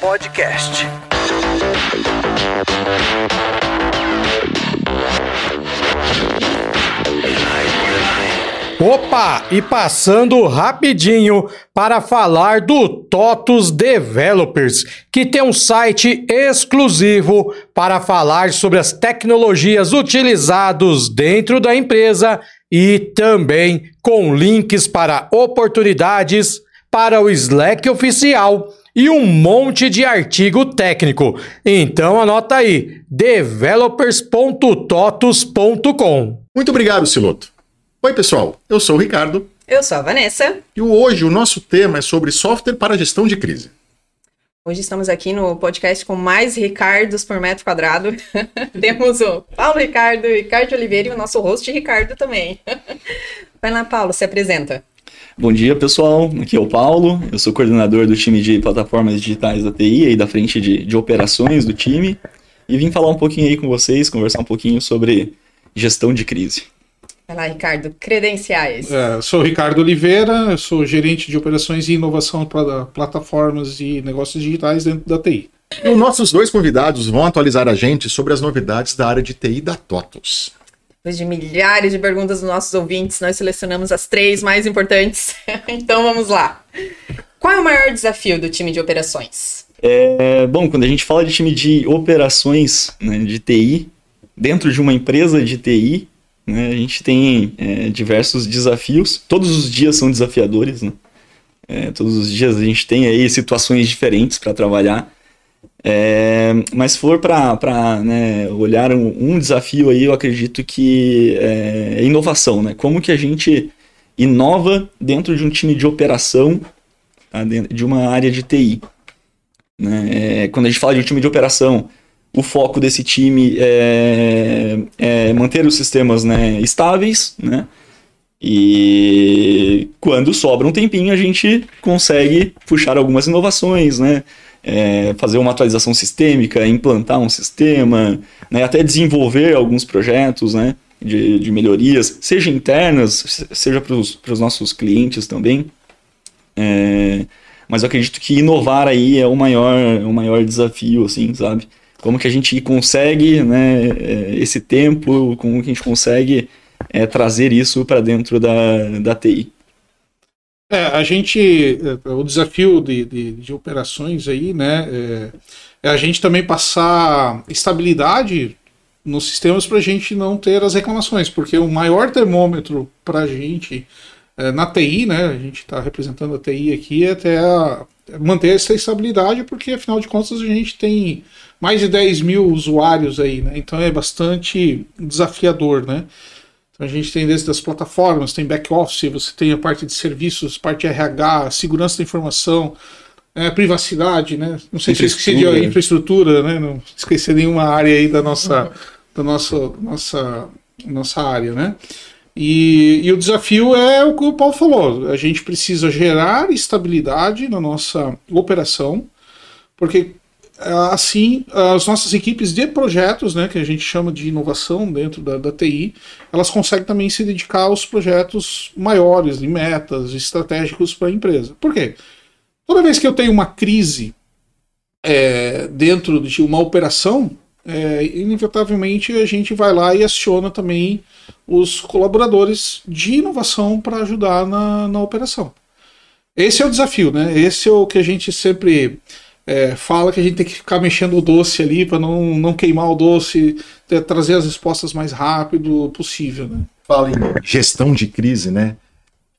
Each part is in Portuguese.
Podcast. Opa! E passando rapidinho para falar do TOTUS Developers, que tem um site exclusivo para falar sobre as tecnologias utilizadas dentro da empresa e também com links para oportunidades para o Slack oficial e um monte de artigo técnico. Então anota aí: developers.totus.com. Muito obrigado, Siloto. Oi, pessoal. Eu sou o Ricardo. Eu sou a Vanessa. E hoje o nosso tema é sobre software para gestão de crise. Hoje estamos aqui no podcast com mais Ricardos por metro quadrado. Temos o Paulo Ricardo, Ricardo Oliveira e o nosso host Ricardo também. Vai lá, Paulo, se apresenta. Bom dia, pessoal. Aqui é o Paulo. Eu sou coordenador do time de plataformas digitais da TI e da frente de, de operações do time. E vim falar um pouquinho aí com vocês, conversar um pouquinho sobre gestão de crise. Vai lá, Ricardo, credenciais. É, sou Ricardo Oliveira, sou gerente de operações e inovação para plataformas e negócios digitais dentro da TI. E os nossos dois convidados vão atualizar a gente sobre as novidades da área de TI da TOTUS. Depois de milhares de perguntas dos nossos ouvintes, nós selecionamos as três mais importantes. então vamos lá. Qual é o maior desafio do time de operações? É, bom, quando a gente fala de time de operações né, de TI, dentro de uma empresa de TI, né? A gente tem é, diversos desafios, todos os dias são desafiadores, né? É, todos os dias a gente tem aí situações diferentes para trabalhar. É, mas se for para né, olhar um, um, desafio aí, eu acredito que é, é inovação, né? Como que a gente inova dentro de um time de operação, tá? de uma área de TI. Né? É, quando a gente fala de um time de operação, o foco desse time é, é manter os sistemas né, estáveis, né? E quando sobra um tempinho, a gente consegue puxar algumas inovações, né? É, fazer uma atualização sistêmica, implantar um sistema, né? até desenvolver alguns projetos né? de, de melhorias, seja internas, seja para os nossos clientes também. É, mas eu acredito que inovar aí é o maior, o maior desafio, assim, sabe? como que a gente consegue né, é, esse tempo, como que a gente consegue é, trazer isso para dentro da, da TI. É, a gente, é, o desafio de, de, de operações aí, né, é, é, a gente também passar estabilidade nos sistemas para a gente não ter as reclamações, porque o maior termômetro para a gente é, na TI, né, a gente está representando a TI aqui, é até a, manter essa estabilidade, porque afinal de contas a gente tem mais de 10 mil usuários aí, né? Então é bastante desafiador, né? A gente tem desde as plataformas, tem back-office, você tem a parte de serviços, parte de RH, segurança da informação, é, privacidade, né? Não sei se eu esqueci de infraestrutura, né? Não esqueci nenhuma área aí da nossa, da nossa, nossa, nossa área, né? E, e, o desafio é o que o Paulo falou: a gente precisa gerar estabilidade na nossa operação, porque assim, as nossas equipes de projetos, né, que a gente chama de inovação dentro da, da TI, elas conseguem também se dedicar aos projetos maiores, de metas estratégicos para a empresa. Por quê? Toda vez que eu tenho uma crise é, dentro de uma operação, é, inevitavelmente a gente vai lá e aciona também os colaboradores de inovação para ajudar na, na operação. Esse é o desafio, né? Esse é o que a gente sempre é, fala que a gente tem que ficar mexendo o doce ali para não, não queimar o doce, ter, trazer as respostas mais rápido possível. Né? Fala em gestão de crise, né?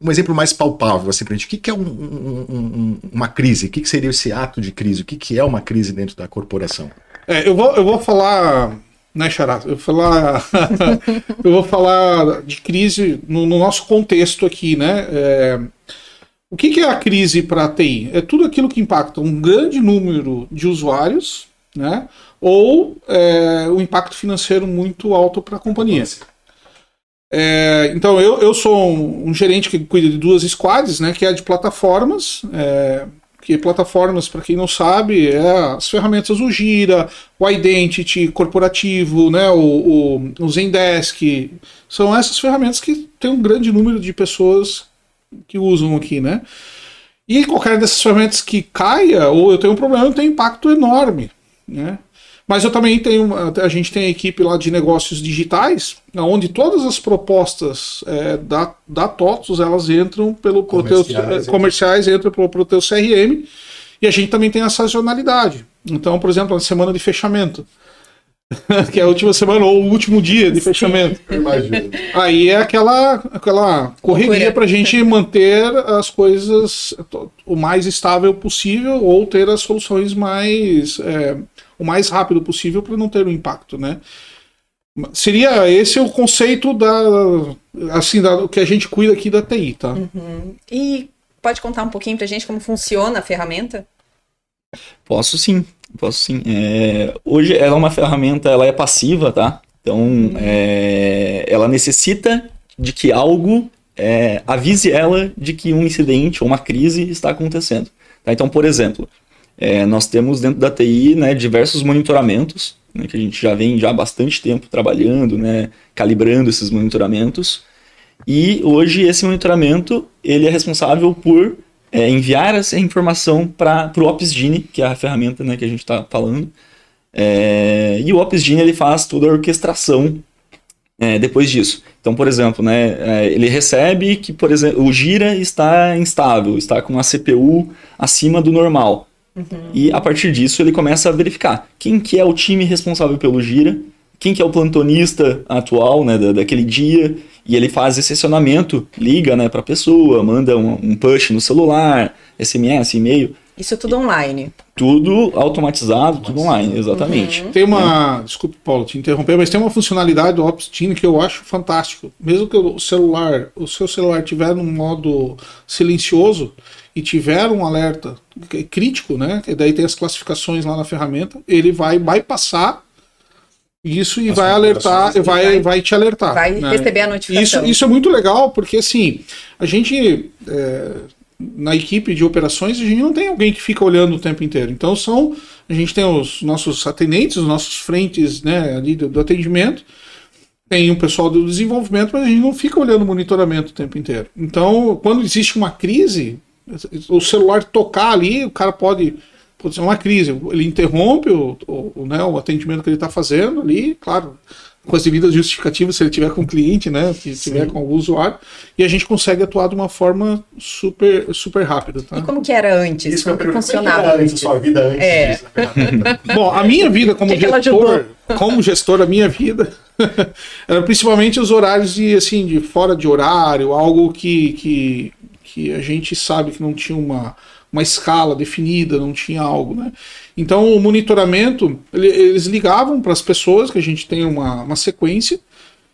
Um exemplo mais palpável assim, para gente. O que, que é um, um, uma crise? O que, que, seria esse ato de crise? O que, que é uma crise dentro da corporação? É, eu, vou, eu vou falar né, Xará? Eu vou falar, eu vou falar de crise no, no nosso contexto aqui, né? É, o que, que é a crise para a TI? É tudo aquilo que impacta um grande número de usuários, né? Ou é, um impacto financeiro muito alto para a companhia. É, então, eu, eu sou um, um, gerente que cuida de duas squads, né? Que é a de plataformas. É, que plataformas, para quem não sabe, é as ferramentas o Gira, o Identity corporativo, né, o, o, o Zendesk, são essas ferramentas que tem um grande número de pessoas que usam aqui, né? E qualquer dessas ferramentas que caia, ou eu tenho um problema, tem um impacto enorme. Né? Mas eu também tenho, a gente tem a equipe lá de negócios digitais, onde todas as propostas é, da, da TOTOS, elas entram pelo comerciais, teu, comerciais entram pelo, pelo teu CRM, e a gente também tem a sazonalidade. Então, por exemplo, na semana de fechamento, que é a última semana ou o último dia de fechamento. Aí é aquela, aquela correria para a gente manter as coisas o mais estável possível ou ter as soluções mais é, o mais rápido possível para não ter um impacto, né? Seria esse o conceito da assim da, que a gente cuida aqui da TI, tá? Uhum. E pode contar um pouquinho para a gente como funciona a ferramenta? Posso sim. Posso sim. É, hoje ela é uma ferramenta, ela é passiva, tá? Então, é, ela necessita de que algo é, avise ela de que um incidente ou uma crise está acontecendo. Tá? Então, por exemplo, é, nós temos dentro da TI né, diversos monitoramentos, né, que a gente já vem já há bastante tempo trabalhando, né, calibrando esses monitoramentos. E hoje esse monitoramento ele é responsável por é, enviar essa informação para o OpsGene, que é a ferramenta né, que a gente está falando. É, e o OpsGene ele faz toda a orquestração é, depois disso. Então, por exemplo, né, é, ele recebe que, por exemplo, o gira está instável, está com a CPU acima do normal. Uhum. E a partir disso ele começa a verificar quem que é o time responsável pelo gira, quem que é o plantonista atual né, da, daquele dia, e ele faz esse acionamento, liga né, para a pessoa, manda um, um, push no celular, SMS, e-mail. Isso é tudo online. Tudo automatizado, tudo online, exatamente. Uhum. Tem uma. É. Desculpe, Paulo, te interromper, mas tem uma funcionalidade do Opsteam que eu acho fantástico. Mesmo que o celular, o seu celular tiver num modo silencioso e tiver um alerta crítico, né? E daí tem as classificações lá na ferramenta, ele vai bypassar isso e As vai alertar, vai, vai, vai te alertar. Vai né? receber a notificação. Isso, isso é muito legal, porque assim, a gente. É, na equipe de operações, a gente não tem alguém que fica olhando o tempo inteiro. Então são. A gente tem os nossos atendentes, os nossos frentes né, ali do, do atendimento, tem o um pessoal do desenvolvimento, mas a gente não fica olhando o monitoramento o tempo inteiro. Então, quando existe uma crise, o celular tocar ali, o cara pode pode ser uma crise. Ele interrompe o, o, né, o atendimento que ele está fazendo ali, claro, com as devidas justificativas, se ele tiver com o cliente, né, se tiver com o usuário, e a gente consegue atuar de uma forma super, super rápida. Tá? E como que era antes? Isso como que funcionava? Como era antes, sua vida antes é. disso, Bom, a minha vida como que gestor, que como gestor, a minha vida era principalmente os horários de, assim, de fora de horário, algo que, que, que a gente sabe que não tinha uma uma escala definida, não tinha algo, né? Então o monitoramento, eles ligavam para as pessoas, que a gente tem uma, uma sequência,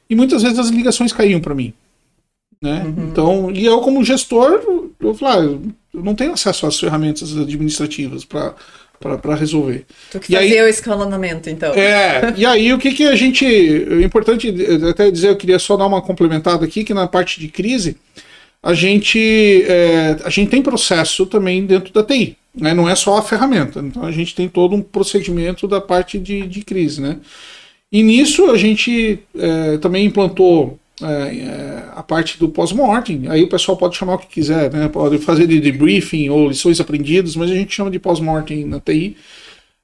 e muitas vezes as ligações caíam para mim. Né? Uhum. Então, e eu como gestor, eu falei, ah, eu não tenho acesso às ferramentas administrativas para para resolver. Tu que fazia aí, o escalonamento, então. É, e aí o que, que a gente. É importante até dizer, eu queria só dar uma complementada aqui, que na parte de crise, a gente, é, a gente tem processo também dentro da TI. Né? Não é só a ferramenta. Então a gente tem todo um procedimento da parte de, de crise. Né? E nisso a gente é, também implantou é, é a parte do pós-mortem. Aí o pessoal pode chamar o que quiser, né? pode fazer de debriefing ou lições aprendidas, mas a gente chama de pós-mortem na TI,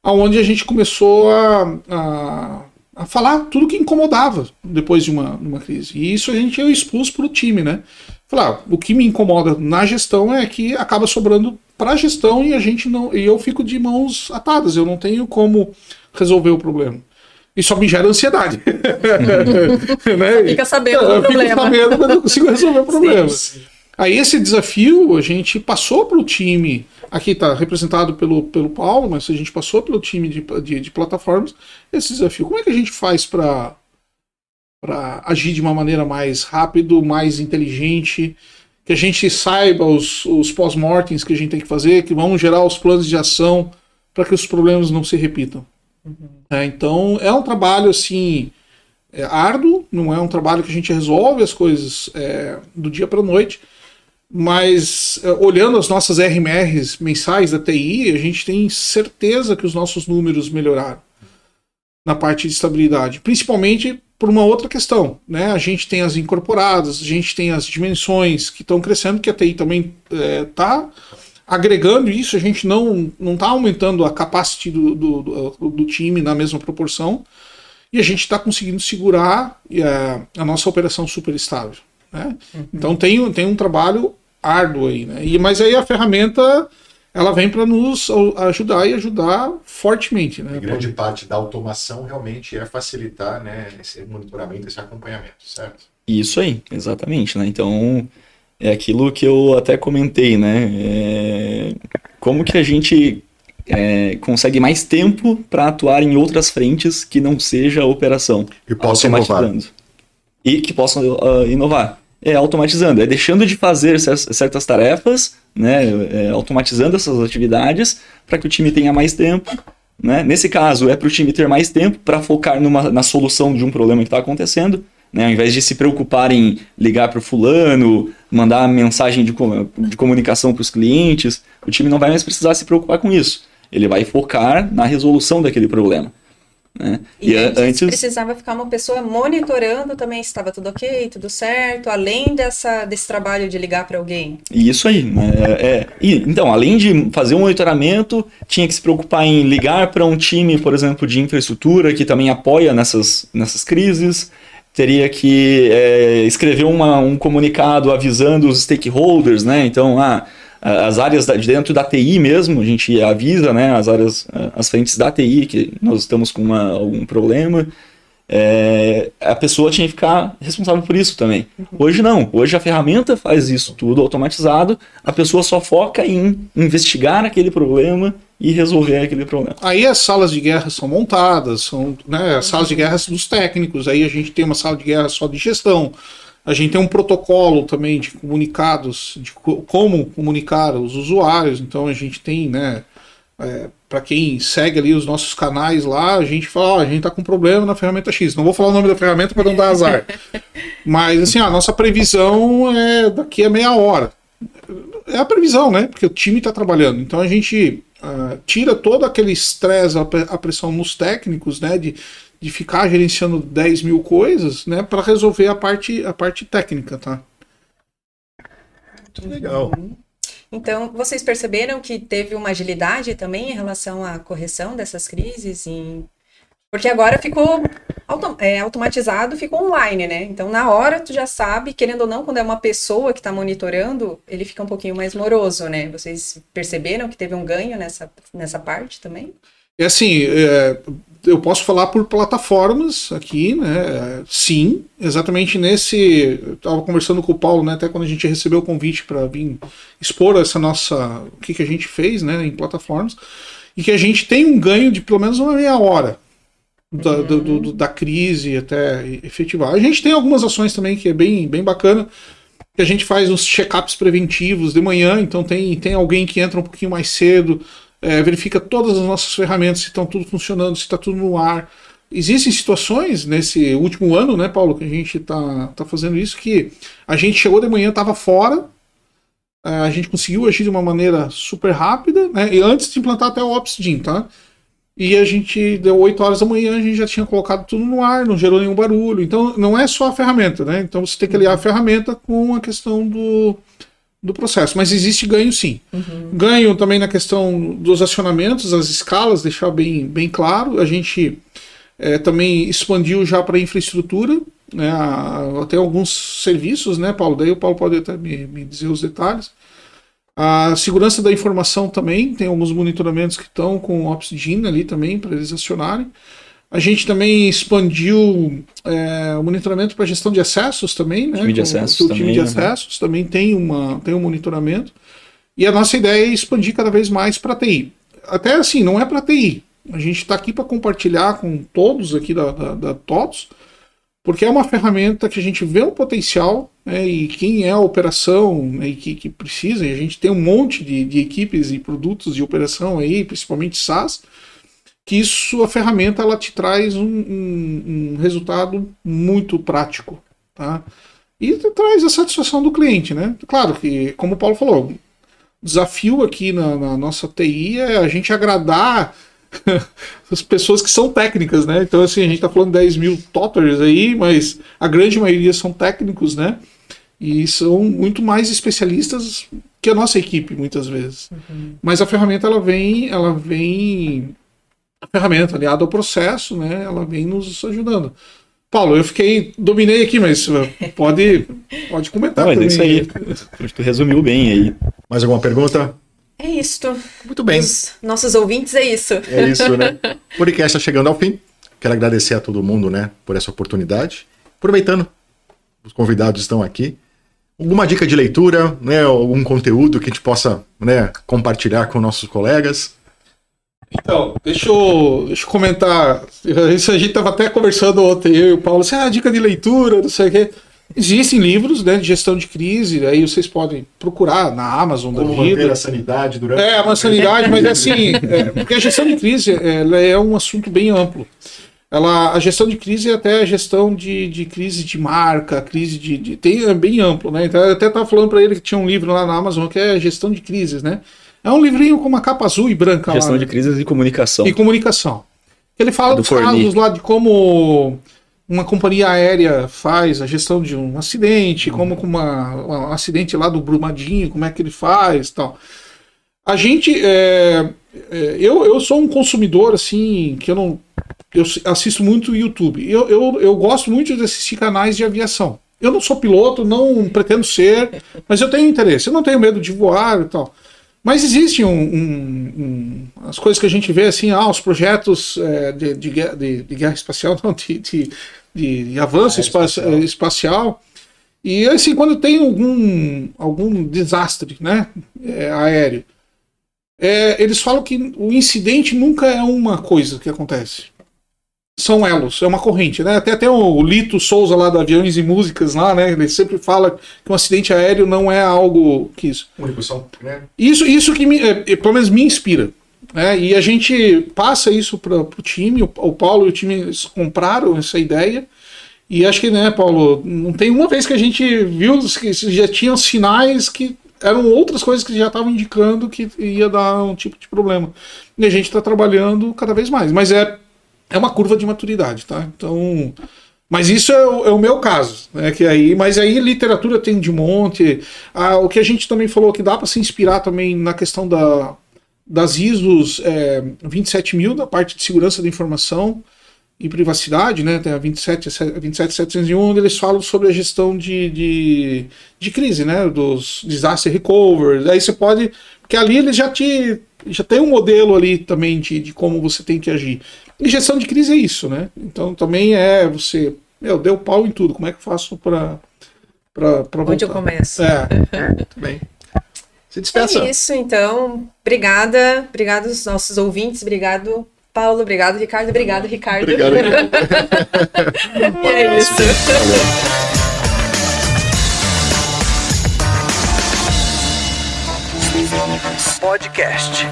aonde a gente começou a, a a falar tudo que incomodava depois de uma, uma crise. E isso a gente eu expus para o time, né? Falar, ah, o que me incomoda na gestão é que acaba sobrando para a gestão e a gente não. E eu fico de mãos atadas, eu não tenho como resolver o problema. E só me gera ansiedade. né? Fica sabendo do problema. Fico sabendo, mas não consigo resolver o problema. Sim, sim. Aí esse desafio a gente passou para o time, aqui está representado pelo, pelo Paulo, mas a gente passou pelo time de, de, de plataformas, esse desafio. Como é que a gente faz para agir de uma maneira mais rápido, mais inteligente, que a gente saiba os, os pós-mortems que a gente tem que fazer, que vão gerar os planos de ação para que os problemas não se repitam. Uhum. É, então é um trabalho assim é árduo, não é um trabalho que a gente resolve as coisas é, do dia para a noite, mas é, olhando as nossas RMRs mensais da TI, a gente tem certeza que os nossos números melhoraram na parte de estabilidade, principalmente por uma outra questão, né? A gente tem as incorporadas, a gente tem as dimensões que estão crescendo, que a TI também está é, agregando isso, a gente não não está aumentando a capacidade do, do, do, do, time na mesma proporção e a gente está conseguindo segurar a, a, nossa operação super estável. Né? Uhum. Então tem, tem um trabalho árduo aí, né? E, mas aí a ferramenta ela vem para nos ajudar e ajudar fortemente. Né? A grande parte da automação realmente é facilitar né, esse monitoramento, esse acompanhamento, certo? Isso aí, exatamente. Né? Então, é aquilo que eu até comentei, né? É... Como que a gente é, consegue mais tempo para atuar em outras frentes que não seja a operação. E possa inovar. E que possam uh, inovar. É automatizando, é deixando de fazer certas tarefas, né, é, automatizando essas atividades para que o time tenha mais tempo. Né? Nesse caso, é para o time ter mais tempo para focar numa, na solução de um problema que está acontecendo né? Ao invés de se preocupar em ligar para o fulano, mandar mensagem de, de comunicação para os clientes, o time não vai mais precisar se preocupar com isso. Ele vai focar na resolução daquele problema. Né? E, e antes, precisava ficar uma pessoa monitorando também se estava tudo ok, tudo certo, além dessa, desse trabalho de ligar para alguém. Isso aí. Né? É, é. E, então, além de fazer um monitoramento, tinha que se preocupar em ligar para um time, por exemplo, de infraestrutura que também apoia nessas, nessas crises teria que é, escrever uma, um comunicado avisando os stakeholders, né? Então, ah, as áreas de dentro da TI mesmo, a gente avisa, né? As áreas, as frentes da TI que nós estamos com uma, algum problema. É, a pessoa tinha que ficar responsável por isso também. Hoje não. Hoje a ferramenta faz isso tudo automatizado. A pessoa só foca em investigar aquele problema e resolver aquele problema. Aí as salas de guerra são montadas, são né, as salas de guerra dos técnicos, aí a gente tem uma sala de guerra só de gestão. A gente tem um protocolo também de comunicados, de como comunicar os usuários. Então a gente tem, né, é, para quem segue ali os nossos canais lá, a gente fala, ó, a gente tá com problema na ferramenta X. Não vou falar o nome da ferramenta para não dar azar. Mas assim, a nossa previsão é daqui a meia hora. É a previsão, né? Porque o time está trabalhando. Então a gente uh, tira todo aquele estresse, a pressão nos técnicos, né, de, de ficar gerenciando 10 mil coisas, né, para resolver a parte, a parte técnica, tá? Muito legal. Então, vocês perceberam que teve uma agilidade também em relação à correção dessas crises em porque agora ficou autom é, automatizado, ficou online, né? Então, na hora, tu já sabe, querendo ou não, quando é uma pessoa que está monitorando, ele fica um pouquinho mais moroso, né? Vocês perceberam que teve um ganho nessa, nessa parte também? É assim, é, eu posso falar por plataformas aqui, né? Sim, exatamente nesse. Estava conversando com o Paulo, né? Até quando a gente recebeu o convite para vir expor essa nossa. o que, que a gente fez, né? Em plataformas. E que a gente tem um ganho de pelo menos uma meia hora da, do, do, da crise até efetivar. A gente tem algumas ações também que é bem, bem bacana, que a gente faz uns check-ups preventivos de manhã, então tem, tem alguém que entra um pouquinho mais cedo, é, verifica todas as nossas ferramentas, se estão tudo funcionando, se está tudo no ar. Existem situações nesse último ano, né, Paulo, que a gente está tá fazendo isso, que a gente chegou de manhã, estava fora, é, a gente conseguiu agir de uma maneira super rápida, né, e antes de implantar até o OpsGym, tá? E a gente deu 8 horas da manhã, a gente já tinha colocado tudo no ar, não gerou nenhum barulho. Então não é só a ferramenta, né? Então você tem que aliar a ferramenta com a questão do, do processo. Mas existe ganho sim. Uhum. Ganho também na questão dos acionamentos, as escalas, deixar bem, bem claro. A gente é, também expandiu já para infraestrutura, né? até alguns serviços, né, Paulo? Daí o Paulo pode até me, me dizer os detalhes. A segurança da informação também, tem alguns monitoramentos que estão com o OpsGen ali também, para eles acionarem. A gente também expandiu é, o monitoramento para gestão de acessos também, né? Time de acessos o time também, de acessos também tem, uma, tem um monitoramento. E a nossa ideia é expandir cada vez mais para TI. Até assim, não é para TI. A gente está aqui para compartilhar com todos aqui da, da, da TOTS, porque é uma ferramenta que a gente vê um potencial né, e quem é a operação né, e que, que, precisa, e a gente tem um monte de, de, equipes e produtos de operação aí, principalmente SaaS, que isso, a ferramenta, ela te traz um, um, um resultado muito prático, tá? E traz a satisfação do cliente, né? Claro que, como o Paulo falou, o desafio aqui na, na nossa TI é a gente agradar as pessoas que são técnicas, né? Então, assim, a gente está falando 10 mil totters aí, mas a grande maioria são técnicos, né? E são muito mais especialistas que a nossa equipe muitas vezes. Mas a ferramenta ela vem, ela vem a ferramenta aliada ao processo, né? Ela vem nos ajudando. Paulo, eu fiquei dominei aqui, mas uh, pode pode comentar Não, mas é isso aí. Acho que tu resumiu bem aí. Mais alguma pergunta? É isto. Muito bem. Os nossos ouvintes é isso. É isso, né? O podcast está chegando ao fim. Quero agradecer a todo mundo, né, por essa oportunidade. Aproveitando, os convidados estão aqui. Alguma dica de leitura, né, algum conteúdo que a gente possa, né, compartilhar com nossos colegas? Então, deixa eu, deixa eu comentar. Isso a gente estava até conversando ontem, eu e o Paulo, assim, ah, dica de leitura, não sei o quê. Existem livros né, de gestão de crise, aí vocês podem procurar na Amazon da Como vida. manter a sanidade durante É, uma sanidade, mas é assim, é, porque a gestão de crise ela é um assunto bem amplo. Ela, a gestão de crise é até a gestão de, de crise de marca, crise de, de tem é bem amplo, né? Então eu até estava falando para ele que tinha um livro lá na Amazon que é gestão de crises, né? É um livrinho com uma capa azul e branca Gestão lá. de crises e comunicação. E comunicação. Ele fala Do dos Forni. casos lá de como uma companhia aérea faz a gestão de um acidente, como com uma, um acidente lá do Brumadinho, como é que ele faz e tal. A gente. é, é, eu, eu sou um consumidor, assim, que eu não. Eu assisto muito YouTube. Eu, eu, eu gosto muito de assistir canais de aviação. Eu não sou piloto, não pretendo ser, mas eu tenho interesse. Eu não tenho medo de voar e tal. Mas existem um, um- um- as coisas que a gente vê assim, ah, os projetos é, de, de, guerra- de- de guerra espacial, não, de, de, de- de avanço espa- espacial. espacial. E assim, quando tem algum, algum desastre né, é, aéreo, é, eles falam que o incidente nunca é uma coisa que acontece. São elos, é uma corrente, né? Até tem o Lito Souza lá do Aviões e Músicas lá, né? Ele sempre fala que um acidente aéreo não é algo que isso. Né? Isso, isso que me, é, é, pelo menos me inspira. Né? E a gente passa isso para o time, o, Paulo e o time compraram essa ideia. E acho que, né, Paulo, não tem uma vez que a gente viu que já tinham sinais que eram outras coisas que já estavam indicando que ia dar um tipo de problema. E a gente está trabalhando cada vez mais. Mas é, é uma curva de maturidade, tá? Então. Mas isso é o, é o meu caso, né? Que aí, mas aí literatura tem de monte. Ah, o que a gente também falou que dá para se inspirar também na questão da, das ISOs é, 27000, da parte de segurança da informação e privacidade, né? Tem a 27, a 27701, onde eles falam sobre a gestão de, de, de crise, né? Dos disaster recovery. Aí você pode. Porque ali eles já te. Já tem um modelo ali também de, de como você tem que agir. E gestão de crise é isso, né? Então também é você. Meu, deu pau em tudo. Como é que eu faço para. Pra Onde eu começo? É. Muito bem. Se despeça. É isso, então. Obrigada. Obrigado aos nossos ouvintes. Obrigado, Paulo. Obrigado, Ricardo. Obrigado, Ricardo. Obrigado, Ricardo. E é isso. Podcast.